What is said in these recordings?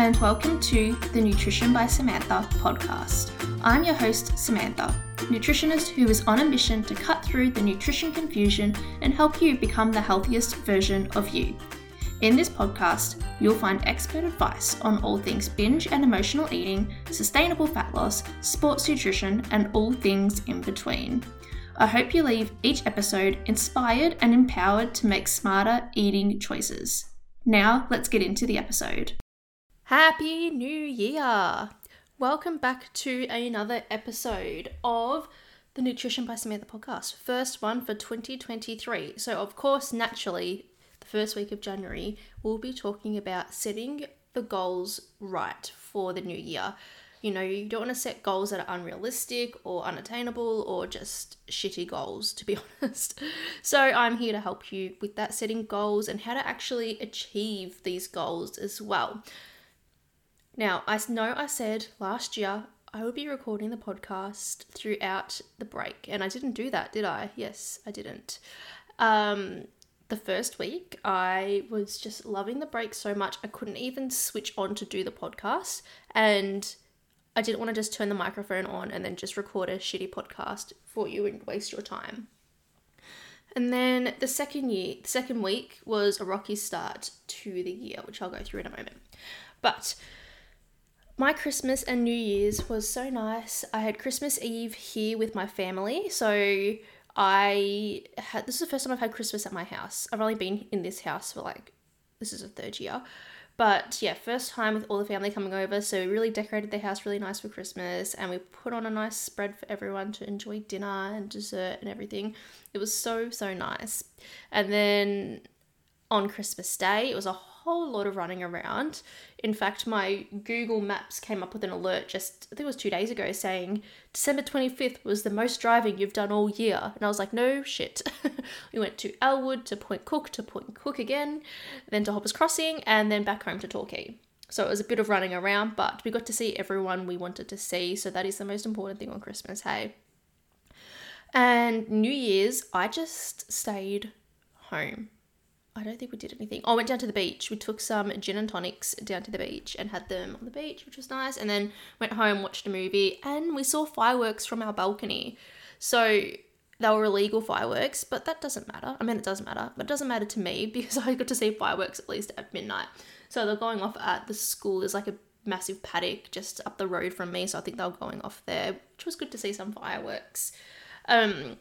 and welcome to the Nutrition by Samantha podcast. I'm your host, Samantha, nutritionist who is on a mission to cut through the nutrition confusion and help you become the healthiest version of you. In this podcast, you'll find expert advice on all things binge and emotional eating, sustainable fat loss, sports nutrition, and all things in between. I hope you leave each episode inspired and empowered to make smarter eating choices. Now, let's get into the episode. Happy New Year! Welcome back to another episode of the Nutrition by Samantha podcast. First one for 2023. So, of course, naturally, the first week of January, we'll be talking about setting the goals right for the new year. You know, you don't want to set goals that are unrealistic or unattainable or just shitty goals, to be honest. So, I'm here to help you with that setting goals and how to actually achieve these goals as well. Now, I know I said last year I would be recording the podcast throughout the break, and I didn't do that, did I? Yes, I didn't. Um, the first week, I was just loving the break so much, I couldn't even switch on to do the podcast. And I didn't want to just turn the microphone on and then just record a shitty podcast for you and waste your time. And then the second year, the second week was a rocky start to the year, which I'll go through in a moment. But my Christmas and New Year's was so nice. I had Christmas Eve here with my family. So I had this is the first time I've had Christmas at my house. I've only been in this house for like this is a third year. But yeah, first time with all the family coming over, so we really decorated the house really nice for Christmas and we put on a nice spread for everyone to enjoy dinner and dessert and everything. It was so, so nice. And then on Christmas Day, it was a whole lot of running around. In fact, my Google Maps came up with an alert just, I think it was two days ago, saying December 25th was the most driving you've done all year. And I was like, no shit. we went to Elwood, to Point Cook, to Point Cook again, then to Hoppers Crossing, and then back home to Torquay. So it was a bit of running around, but we got to see everyone we wanted to see. So that is the most important thing on Christmas, hey? And New Year's, I just stayed home. I don't think we did anything. Oh, I went down to the beach. We took some gin and tonics down to the beach and had them on the beach, which was nice. And then went home, watched a movie, and we saw fireworks from our balcony. So they were illegal fireworks, but that doesn't matter. I mean, it doesn't matter, but it doesn't matter to me because I got to see fireworks at least at midnight. So they're going off at the school. There's like a massive paddock just up the road from me, so I think they were going off there, which was good to see some fireworks. Um,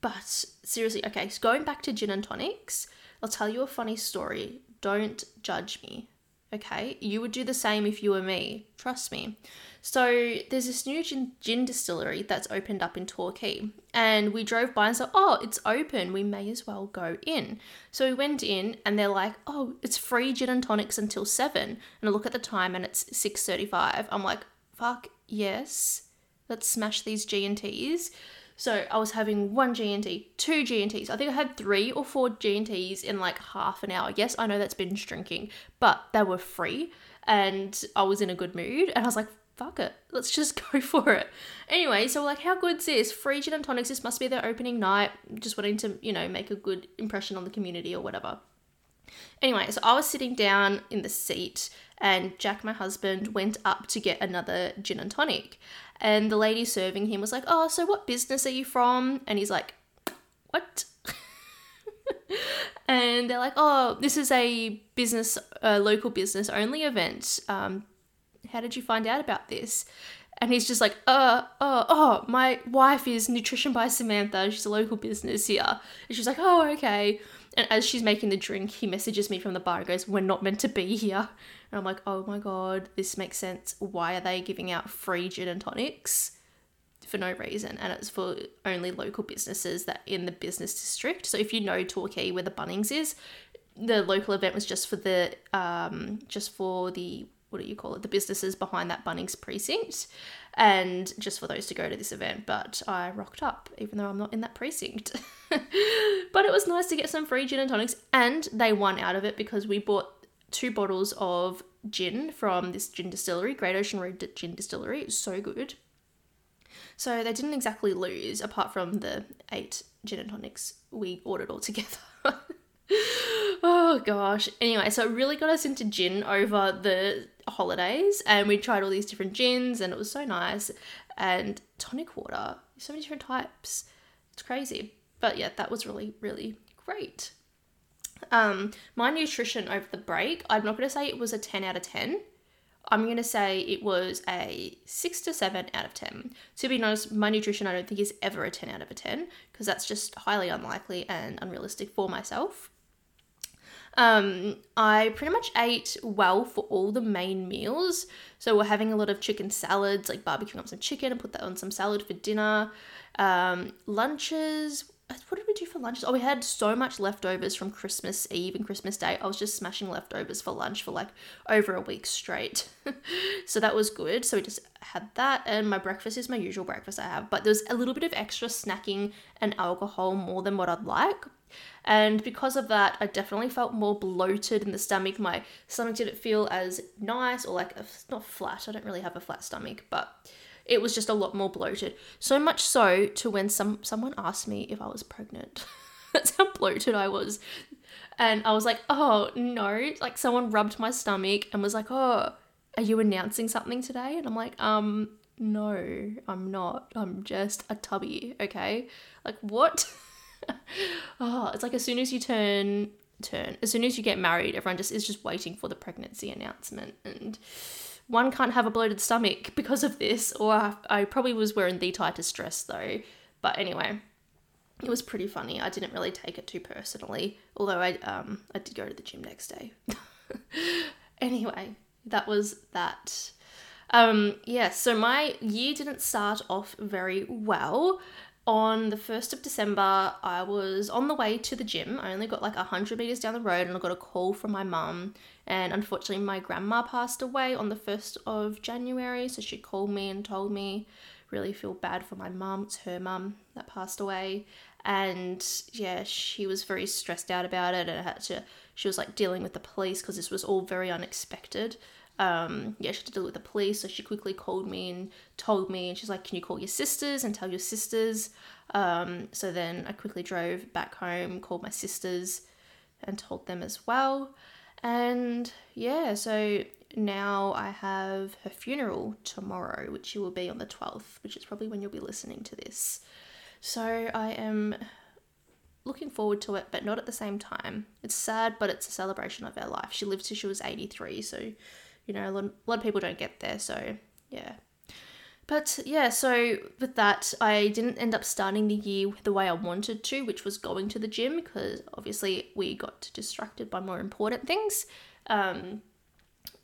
but seriously, okay, so going back to gin and tonics, I'll tell you a funny story. Don't judge me. Okay? You would do the same if you were me. Trust me. So there's this new gin, gin distillery that's opened up in Torquay. And we drove by and said, oh, it's open. We may as well go in. So we went in and they're like, oh, it's free gin and tonics until 7. And I look at the time and it's 6.35. I'm like, fuck yes. Let's smash these G&Ts. So I was having one G&T, two G&Ts. I think I had three or four G&Ts in like half an hour. Yes, I know that's binge drinking, but they were free and I was in a good mood and I was like, fuck it, let's just go for it. Anyway, so like, how good's this? Free gin and tonics, this must be their opening night. Just wanting to, you know, make a good impression on the community or whatever. Anyway, so I was sitting down in the seat and Jack, my husband, went up to get another gin and tonic. And the lady serving him was like, Oh, so what business are you from? And he's like, What? and they're like, Oh, this is a business, a local business only event. Um, how did you find out about this? And he's just like, uh, oh, oh, my wife is Nutrition by Samantha. She's a local business here. And she's like, oh, okay. And as she's making the drink, he messages me from the bar and goes, We're not meant to be here. And I'm like, Oh my God, this makes sense. Why are they giving out free gin and tonics? For no reason, and it's for only local businesses that in the business district. So if you know Torquay, where the Bunnings is, the local event was just for the um, just for the what do you call it the businesses behind that Bunnings precinct and just for those to go to this event. But I rocked up even though I'm not in that precinct. But it was nice to get some free gin and tonics and they won out of it because we bought two bottles of gin from this gin distillery Great Ocean Road Gin Distillery. It was so good. So they didn't exactly lose apart from the eight gin and tonics we ordered all together. Oh gosh. Anyway, so it really got us into gin over the holidays and we tried all these different gins and it was so nice. And tonic water, so many different types. It's crazy. But yeah, that was really, really great. Um, my nutrition over the break, I'm not going to say it was a 10 out of 10. I'm going to say it was a 6 to 7 out of 10. To be honest, my nutrition I don't think is ever a 10 out of a 10 because that's just highly unlikely and unrealistic for myself. Um, I pretty much ate well for all the main meals. So we're having a lot of chicken salads, like barbecuing up some chicken and put that on some salad for dinner. Um, lunches what did we do for lunches? Oh, we had so much leftovers from Christmas Eve and Christmas Day. I was just smashing leftovers for lunch for like over a week straight. so that was good. So we just had that. And my breakfast is my usual breakfast I have. But there's a little bit of extra snacking and alcohol more than what I'd like. And because of that, I definitely felt more bloated in the stomach. My stomach didn't feel as nice or like, not flat. I don't really have a flat stomach, but it was just a lot more bloated. So much so to when some someone asked me if I was pregnant. That's how bloated I was. And I was like, "Oh, no." Like someone rubbed my stomach and was like, "Oh, are you announcing something today?" And I'm like, "Um, no, I'm not. I'm just a tubby, okay?" Like, what? oh, it's like as soon as you turn turn, as soon as you get married, everyone just is just waiting for the pregnancy announcement and one can't have a bloated stomach because of this, or I probably was wearing the tightest dress though. But anyway, it was pretty funny. I didn't really take it too personally, although I um I did go to the gym next day. anyway, that was that. Um yeah, so my year didn't start off very well. On the 1st of December, I was on the way to the gym. I only got like 100 meters down the road and I got a call from my mum and unfortunately, my grandma passed away on the 1st of January. So she called me and told me, really feel bad for my mum. It's her mum that passed away. And yeah, she was very stressed out about it and had to, she was like dealing with the police because this was all very unexpected. Um, yeah, she had to deal with the police. So she quickly called me and told me, and she's like, Can you call your sisters and tell your sisters? Um, so then I quickly drove back home, called my sisters, and told them as well. And yeah, so now I have her funeral tomorrow, which she will be on the 12th, which is probably when you'll be listening to this. So I am looking forward to it, but not at the same time. It's sad, but it's a celebration of her life. She lived till she was 83, so you know, a lot, a lot of people don't get there, so yeah. But yeah, so with that, I didn't end up starting the year the way I wanted to, which was going to the gym because obviously we got distracted by more important things. Um,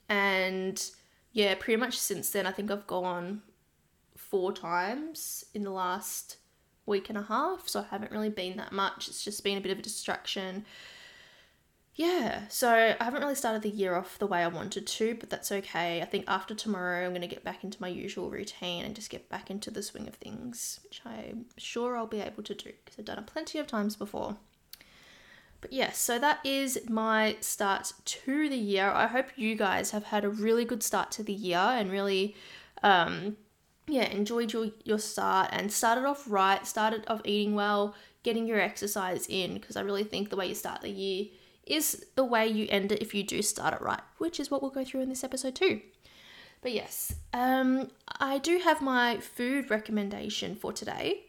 and yeah, pretty much since then, I think I've gone four times in the last week and a half, so I haven't really been that much. It's just been a bit of a distraction yeah, so I haven't really started the year off the way I wanted to, but that's okay. I think after tomorrow, I'm going to get back into my usual routine and just get back into the swing of things, which I'm sure I'll be able to do because I've done it plenty of times before. But yes, so that is my start to the year. I hope you guys have had a really good start to the year and really, um, yeah, enjoyed your, your start and started off right, started off eating well, getting your exercise in because I really think the way you start the year is the way you end it if you do start it right, which is what we'll go through in this episode too. But yes, um, I do have my food recommendation for today.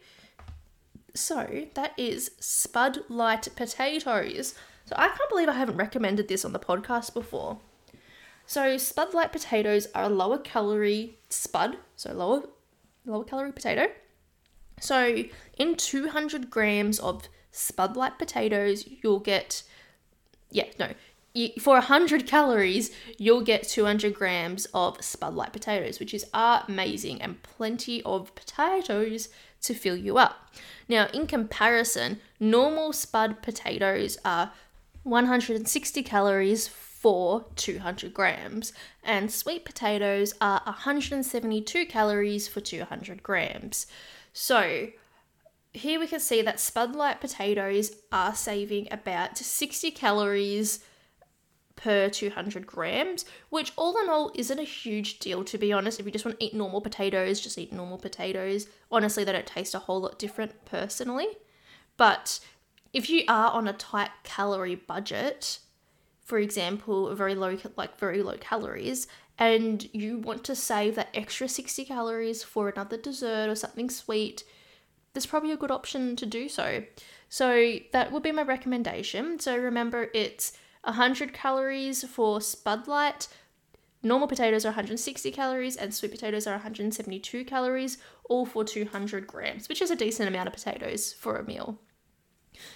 So that is Spud Light potatoes. So I can't believe I haven't recommended this on the podcast before. So Spud Light potatoes are a lower calorie spud, so lower lower calorie potato. So in 200 grams of Spud Light potatoes, you'll get yeah, no. You, for 100 calories, you'll get 200 grams of Spud Light potatoes, which is amazing and plenty of potatoes to fill you up. Now, in comparison, normal Spud potatoes are 160 calories for 200 grams, and sweet potatoes are 172 calories for 200 grams. So, here we can see that Spud Light potatoes are saving about 60 calories per 200 grams, which all in all isn't a huge deal to be honest. If you just want to eat normal potatoes, just eat normal potatoes. Honestly, they don't taste a whole lot different personally. But if you are on a tight calorie budget, for example, very low like very low calories and you want to save that extra 60 calories for another dessert or something sweet, there's probably a good option to do so. So that would be my recommendation. So remember, it's 100 calories for Spud Light. Normal potatoes are 160 calories and sweet potatoes are 172 calories, all for 200 grams, which is a decent amount of potatoes for a meal.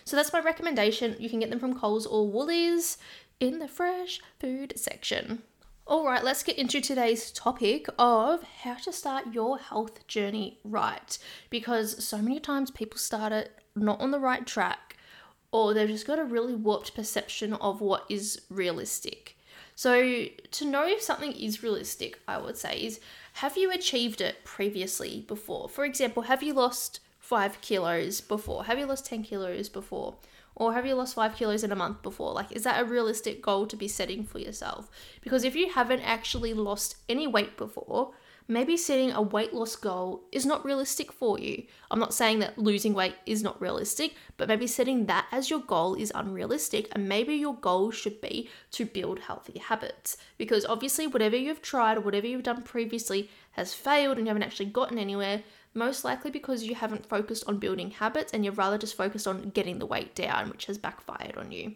So that's my recommendation. You can get them from Coles or Woolies in the fresh food section. All right, let's get into today's topic of how to start your health journey right. Because so many times people start it not on the right track, or they've just got a really warped perception of what is realistic. So, to know if something is realistic, I would say, is have you achieved it previously before? For example, have you lost five kilos before? Have you lost 10 kilos before? Or have you lost five kilos in a month before? Like, is that a realistic goal to be setting for yourself? Because if you haven't actually lost any weight before, maybe setting a weight loss goal is not realistic for you. I'm not saying that losing weight is not realistic, but maybe setting that as your goal is unrealistic. And maybe your goal should be to build healthy habits. Because obviously, whatever you've tried or whatever you've done previously has failed and you haven't actually gotten anywhere most likely because you haven't focused on building habits and you're rather just focused on getting the weight down, which has backfired on you.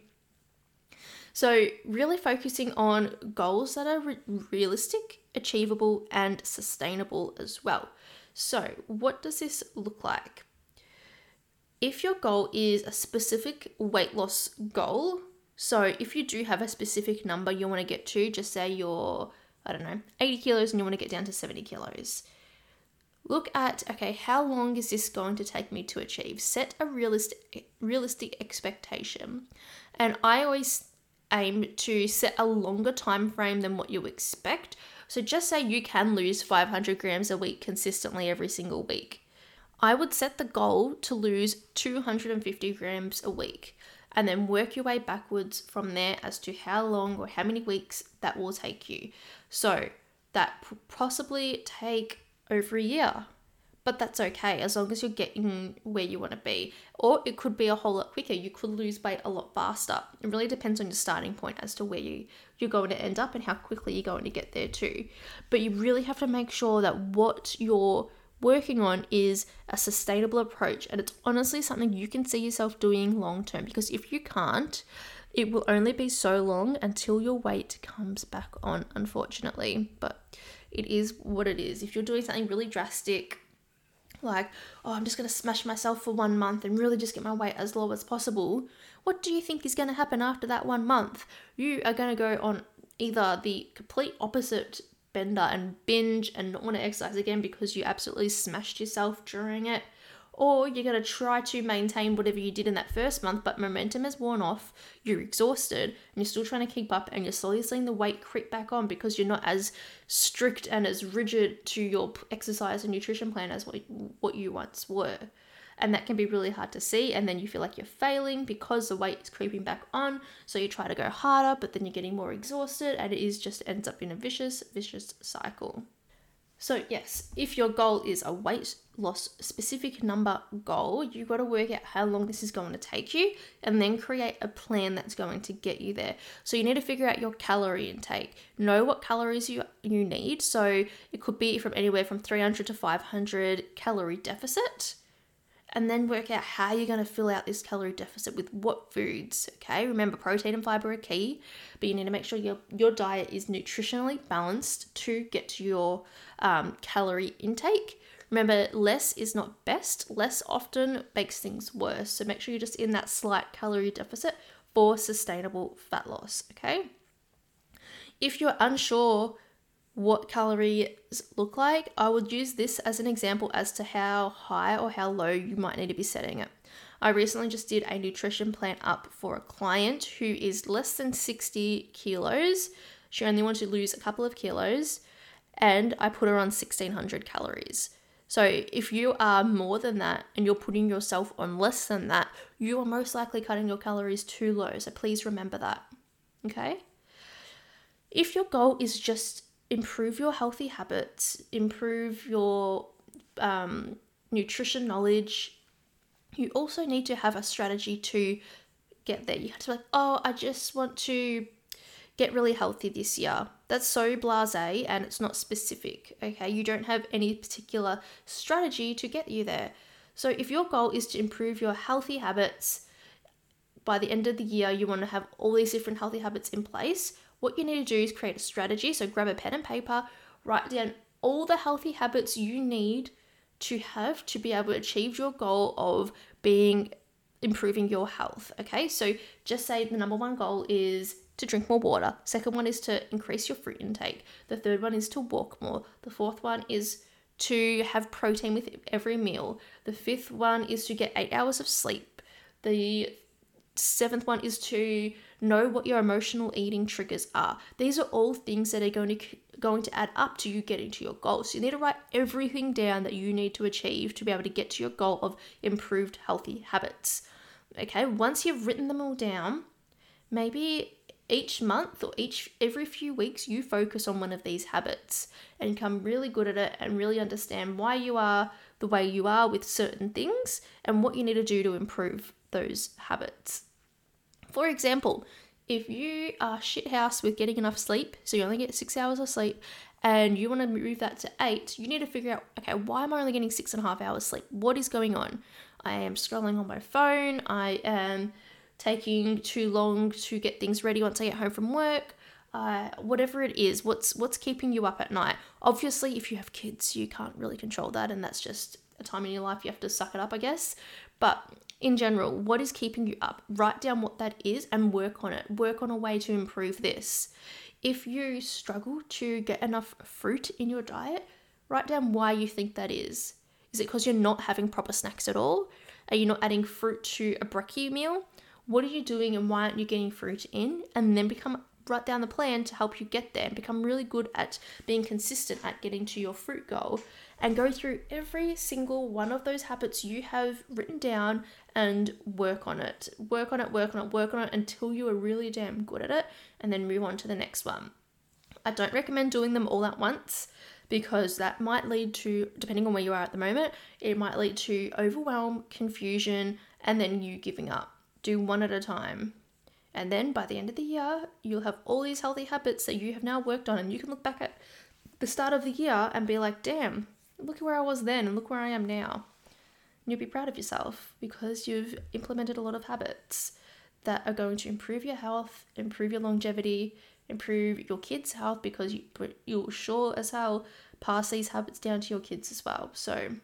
So, really focusing on goals that are re- realistic, achievable, and sustainable as well. So, what does this look like? If your goal is a specific weight loss goal, so if you do have a specific number you want to get to, just say you're, I don't know, 80 kilos and you want to get down to 70 kilos, Look at okay, how long is this going to take me to achieve? Set a realistic realistic expectation. And I always aim to set a longer time frame than what you expect. So just say you can lose 500 grams a week consistently every single week. I would set the goal to lose 250 grams a week and then work your way backwards from there as to how long or how many weeks that will take you. So that possibly take over a year. But that's okay as long as you're getting where you want to be. Or it could be a whole lot quicker. You could lose weight a lot faster. It really depends on your starting point as to where you, you're going to end up and how quickly you're going to get there too. But you really have to make sure that what you're working on is a sustainable approach and it's honestly something you can see yourself doing long term because if you can't, it will only be so long until your weight comes back on, unfortunately. But it is what it is. If you're doing something really drastic, like, oh, I'm just going to smash myself for one month and really just get my weight as low as possible, what do you think is going to happen after that one month? You are going to go on either the complete opposite bender and binge and not want to exercise again because you absolutely smashed yourself during it, or you're going to try to maintain whatever you did in that first month, but momentum has worn off, you're exhausted, and you're still trying to keep up, and you're slowly seeing the weight creep back on because you're not as strict and as rigid to your exercise and nutrition plan as what, what you once were. And that can be really hard to see, and then you feel like you're failing because the weight is creeping back on. So you try to go harder, but then you're getting more exhausted, and it is just ends up in a vicious, vicious cycle. So, yes, if your goal is a weight loss specific number goal, you've got to work out how long this is going to take you and then create a plan that's going to get you there. So, you need to figure out your calorie intake, know what calories you, you need. So, it could be from anywhere from 300 to 500 calorie deficit and then work out how you're going to fill out this calorie deficit with what foods. Okay, remember protein and fiber are key, but you need to make sure your your diet is nutritionally balanced to get to your um, calorie intake. Remember, less is not best. Less often makes things worse. So make sure you're just in that slight calorie deficit for sustainable fat loss. Okay. If you're unsure what calories look like, I would use this as an example as to how high or how low you might need to be setting it. I recently just did a nutrition plan up for a client who is less than 60 kilos. She only wanted to lose a couple of kilos, and I put her on 1600 calories. So, if you are more than that and you're putting yourself on less than that, you are most likely cutting your calories too low. So, please remember that. Okay? If your goal is just improve your healthy habits, improve your um, nutrition knowledge. You also need to have a strategy to get there. You have to be like, oh, I just want to get really healthy this year. That's so blase and it's not specific, okay? You don't have any particular strategy to get you there. So if your goal is to improve your healthy habits, by the end of the year, you want to have all these different healthy habits in place. What you need to do is create a strategy. So grab a pen and paper, write down all the healthy habits you need to have to be able to achieve your goal of being improving your health. Okay, so just say the number one goal is to drink more water. Second one is to increase your fruit intake. The third one is to walk more. The fourth one is to have protein with every meal. The fifth one is to get eight hours of sleep. The seventh one is to know what your emotional eating triggers are. These are all things that are going to going to add up to you getting to your goal. So you need to write everything down that you need to achieve to be able to get to your goal of improved healthy habits. Okay, once you've written them all down, maybe each month or each every few weeks you focus on one of these habits and come really good at it and really understand why you are the way you are with certain things and what you need to do to improve those habits. For example, if you are shithouse with getting enough sleep, so you only get six hours of sleep, and you want to move that to eight, you need to figure out okay, why am I only getting six and a half hours sleep? What is going on? I am scrolling on my phone, I am taking too long to get things ready once I get home from work. Uh, whatever it is, what's what's keeping you up at night? Obviously, if you have kids, you can't really control that, and that's just a time in your life you have to suck it up, I guess. But in general, what is keeping you up? Write down what that is and work on it. Work on a way to improve this. If you struggle to get enough fruit in your diet, write down why you think that is. Is it because you're not having proper snacks at all? Are you not adding fruit to a brekkie meal? What are you doing and why aren't you getting fruit in? And then become write down the plan to help you get there and become really good at being consistent at getting to your fruit goal and go through every single one of those habits you have written down and work on it. Work on it, work on it, work on it until you are really damn good at it and then move on to the next one. I don't recommend doing them all at once because that might lead to, depending on where you are at the moment, it might lead to overwhelm, confusion, and then you giving up. Do one at a time. And then by the end of the year, you'll have all these healthy habits that you have now worked on, and you can look back at the start of the year and be like, damn, look at where I was then and look where I am now. And you'll be proud of yourself because you've implemented a lot of habits that are going to improve your health, improve your longevity, improve your kids' health because you you'll sure as hell pass these habits down to your kids as well. So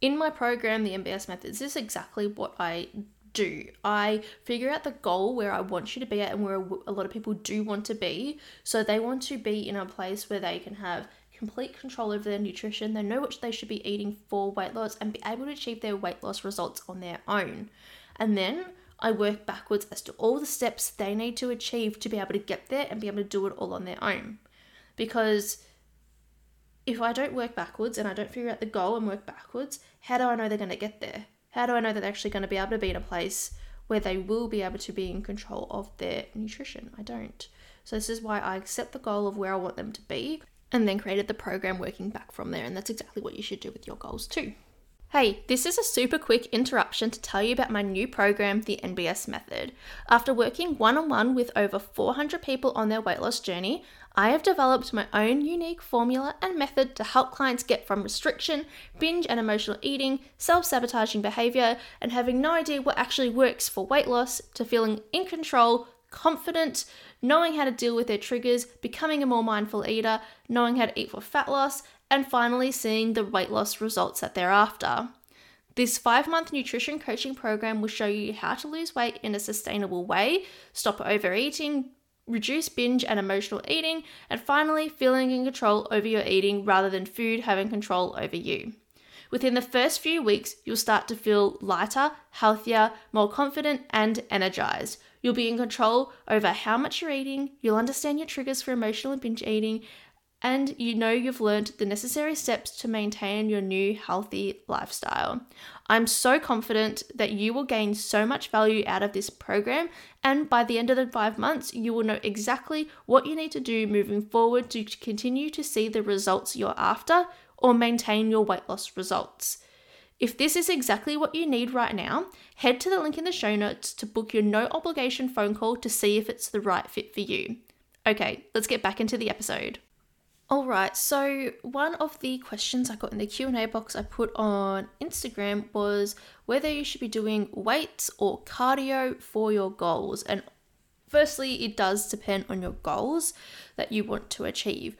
in my program, the NBS methods, this is exactly what I do. I figure out the goal where I want you to be at and where a lot of people do want to be. So they want to be in a place where they can have complete control over their nutrition, they know what they should be eating for weight loss, and be able to achieve their weight loss results on their own. And then I work backwards as to all the steps they need to achieve to be able to get there and be able to do it all on their own. Because if I don't work backwards and I don't figure out the goal and work backwards, how do I know they're going to get there? How do I know that they're actually going to be able to be in a place where they will be able to be in control of their nutrition? I don't. So, this is why I set the goal of where I want them to be and then created the program working back from there. And that's exactly what you should do with your goals too. Hey, this is a super quick interruption to tell you about my new program, the NBS Method. After working one on one with over 400 people on their weight loss journey, I have developed my own unique formula and method to help clients get from restriction, binge and emotional eating, self sabotaging behavior, and having no idea what actually works for weight loss to feeling in control, confident, knowing how to deal with their triggers, becoming a more mindful eater, knowing how to eat for fat loss, and finally seeing the weight loss results that they're after. This five month nutrition coaching program will show you how to lose weight in a sustainable way, stop overeating, reduce binge and emotional eating, and finally feeling in control over your eating rather than food having control over you. Within the first few weeks, you'll start to feel lighter, healthier, more confident, and energized. You'll be in control over how much you're eating, you'll understand your triggers for emotional and binge eating, and you know you've learned the necessary steps to maintain your new healthy lifestyle. I'm so confident that you will gain so much value out of this program, and by the end of the five months, you will know exactly what you need to do moving forward to continue to see the results you're after or maintain your weight loss results. If this is exactly what you need right now, head to the link in the show notes to book your no obligation phone call to see if it's the right fit for you. Okay, let's get back into the episode. All right, so one of the questions I got in the Q&A box I put on Instagram was whether you should be doing weights or cardio for your goals. And firstly, it does depend on your goals that you want to achieve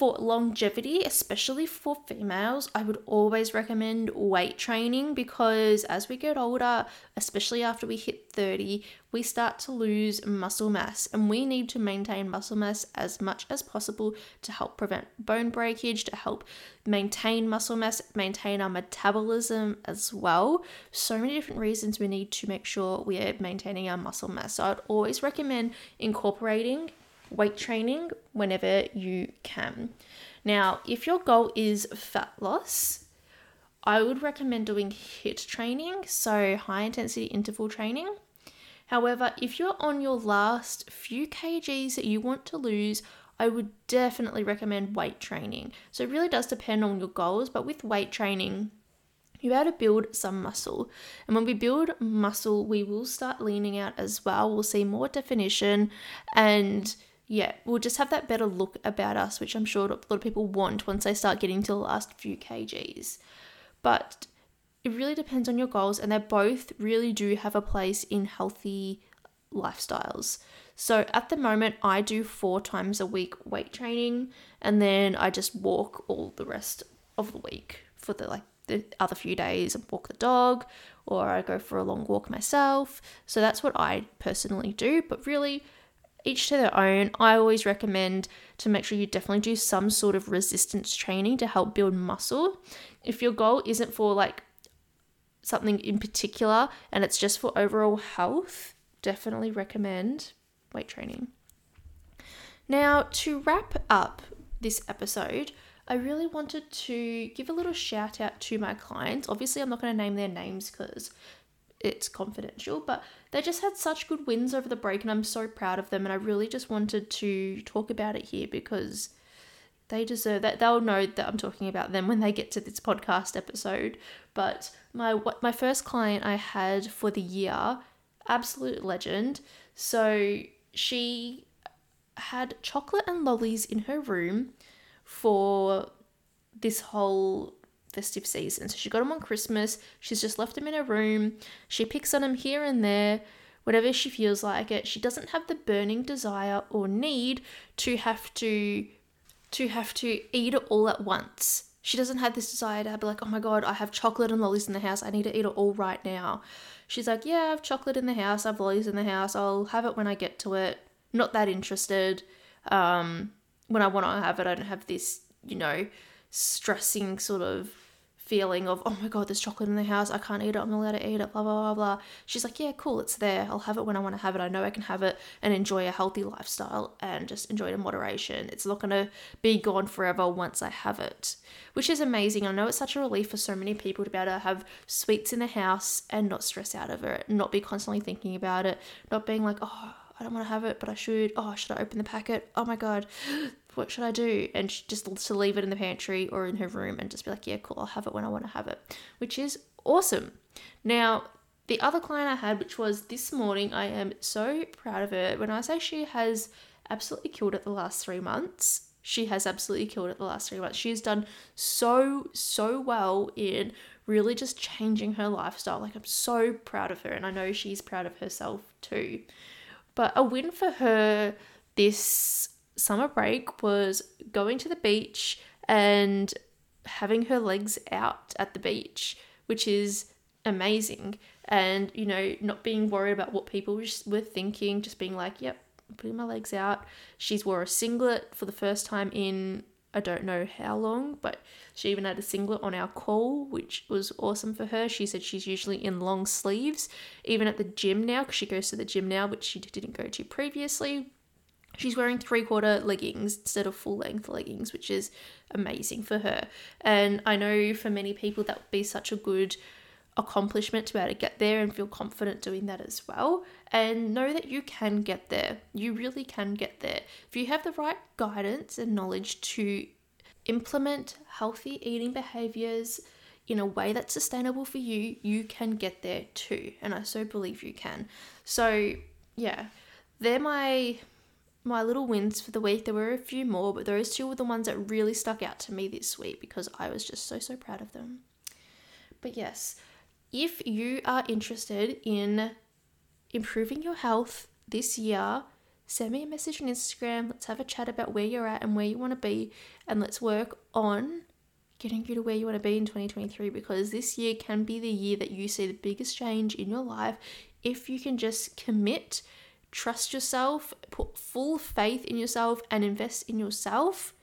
for longevity, especially for females, I would always recommend weight training because as we get older, especially after we hit 30, we start to lose muscle mass and we need to maintain muscle mass as much as possible to help prevent bone breakage, to help maintain muscle mass, maintain our metabolism as well. So many different reasons we need to make sure we are maintaining our muscle mass. So I'd always recommend incorporating weight training whenever you can. Now, if your goal is fat loss, I would recommend doing HIIT training, so high intensity interval training. However, if you're on your last few kgs that you want to lose, I would definitely recommend weight training. So it really does depend on your goals, but with weight training, you're able to build some muscle. And when we build muscle, we will start leaning out as well. We'll see more definition and yeah, we'll just have that better look about us, which I'm sure a lot of people want once they start getting to the last few kgs. But it really depends on your goals, and they both really do have a place in healthy lifestyles. So at the moment, I do four times a week weight training, and then I just walk all the rest of the week for the like the other few days and walk the dog, or I go for a long walk myself. So that's what I personally do. But really, each to their own. I always recommend to make sure you definitely do some sort of resistance training to help build muscle. If your goal isn't for like something in particular and it's just for overall health, definitely recommend weight training. Now, to wrap up this episode, I really wanted to give a little shout out to my clients. Obviously, I'm not going to name their names because it's confidential, but they just had such good wins over the break, and I'm so proud of them. And I really just wanted to talk about it here because they deserve that. They'll know that I'm talking about them when they get to this podcast episode. But my my first client I had for the year, absolute legend. So she had chocolate and lollies in her room for this whole festive season. So she got them on Christmas. She's just left them in her room. She picks on them here and there whenever she feels like it. She doesn't have the burning desire or need to have to to have to eat it all at once. She doesn't have this desire to be like, oh my god, I have chocolate and lollies in the house. I need to eat it all right now. She's like, yeah, I have chocolate in the house. I have lollies in the house. I'll have it when I get to it. Not that interested. Um, when I want to have it, I don't have this, you know, stressing sort of feeling of, oh my god, there's chocolate in the house, I can't eat it, I'm not allowed to eat it, blah, blah, blah, blah. She's like, yeah, cool, it's there. I'll have it when I want to have it. I know I can have it and enjoy a healthy lifestyle and just enjoy it in moderation. It's not going to be gone forever once I have it, which is amazing. I know it's such a relief for so many people to be able to have sweets in the house and not stress out over it, not be constantly thinking about it, not being like, oh, I don't want to have it, but I should. Oh, should I open the packet? Oh my god, what should I do? And just to leave it in the pantry or in her room and just be like, yeah, cool, I'll have it when I want to have it, which is awesome. Now, the other client I had, which was this morning, I am so proud of her. When I say she has absolutely killed it the last three months, she has absolutely killed it the last three months. She has done so, so well in really just changing her lifestyle. Like, I'm so proud of her, and I know she's proud of herself too. But a win for her this summer break was going to the beach and having her legs out at the beach, which is amazing. And, you know, not being worried about what people were thinking, just being like, yep, putting my legs out. She's wore a singlet for the first time in I don't know how long, but she even had a singlet on our call, which was awesome for her. She said she's usually in long sleeves, even at the gym now, because she goes to the gym now, which she didn't go to previously. She's wearing three quarter leggings instead of full length leggings, which is amazing for her. And I know for many people that would be such a good accomplishment to be able to get there and feel confident doing that as well. And know that you can get there. You really can get there. If you have the right guidance and knowledge to implement healthy eating behaviors in a way that's sustainable for you, you can get there too. And I so believe you can. So, yeah, they're my my little wins for the week. There were a few more, but those two were the ones that really stuck out to me this week because I was just so, so proud of them. But yes, if you are interested in improving your health this year, send me a message on Instagram. Let's have a chat about where you're at and where you want to be, and let's work on getting you to where you want to be in 2023 because this year can be the year that you see the biggest change in your life if you can just commit, trust yourself, put full faith in yourself, and invest in yourself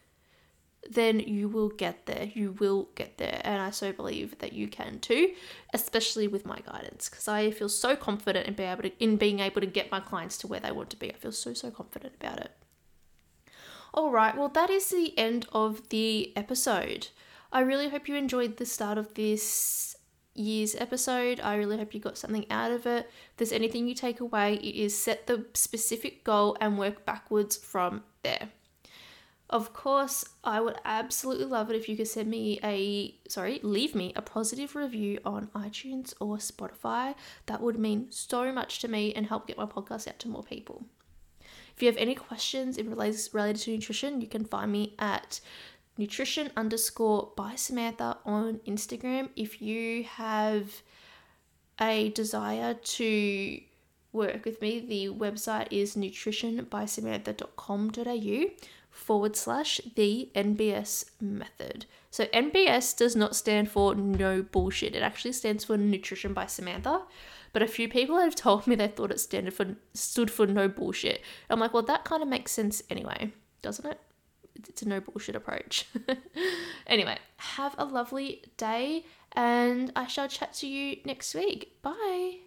then you will get there. You will get there. And I so believe that you can too, especially with my guidance, because I feel so confident in being able to in being able to get my clients to where they want to be. I feel so so confident about it. All right, well that is the end of the episode. I really hope you enjoyed the start of this year's episode. I really hope you got something out of it. If there's anything you take away, it is set the specific goal and work backwards from there. Of course, I would absolutely love it if you could send me a, sorry, leave me a positive review on iTunes or Spotify. That would mean so much to me and help get my podcast out to more people. If you have any questions in related, related to nutrition, you can find me at nutrition underscore by Samantha on Instagram. If you have a desire to work with me, the website is nutritionbysamantha.com.au forward slash the NBS method. So NBS does not stand for no bullshit. It actually stands for Nutrition by Samantha. But a few people have told me they thought it for stood for no bullshit. I'm like, well, that kind of makes sense anyway, doesn't it? It's a no bullshit approach. anyway, have a lovely day, and I shall chat to you next week. Bye.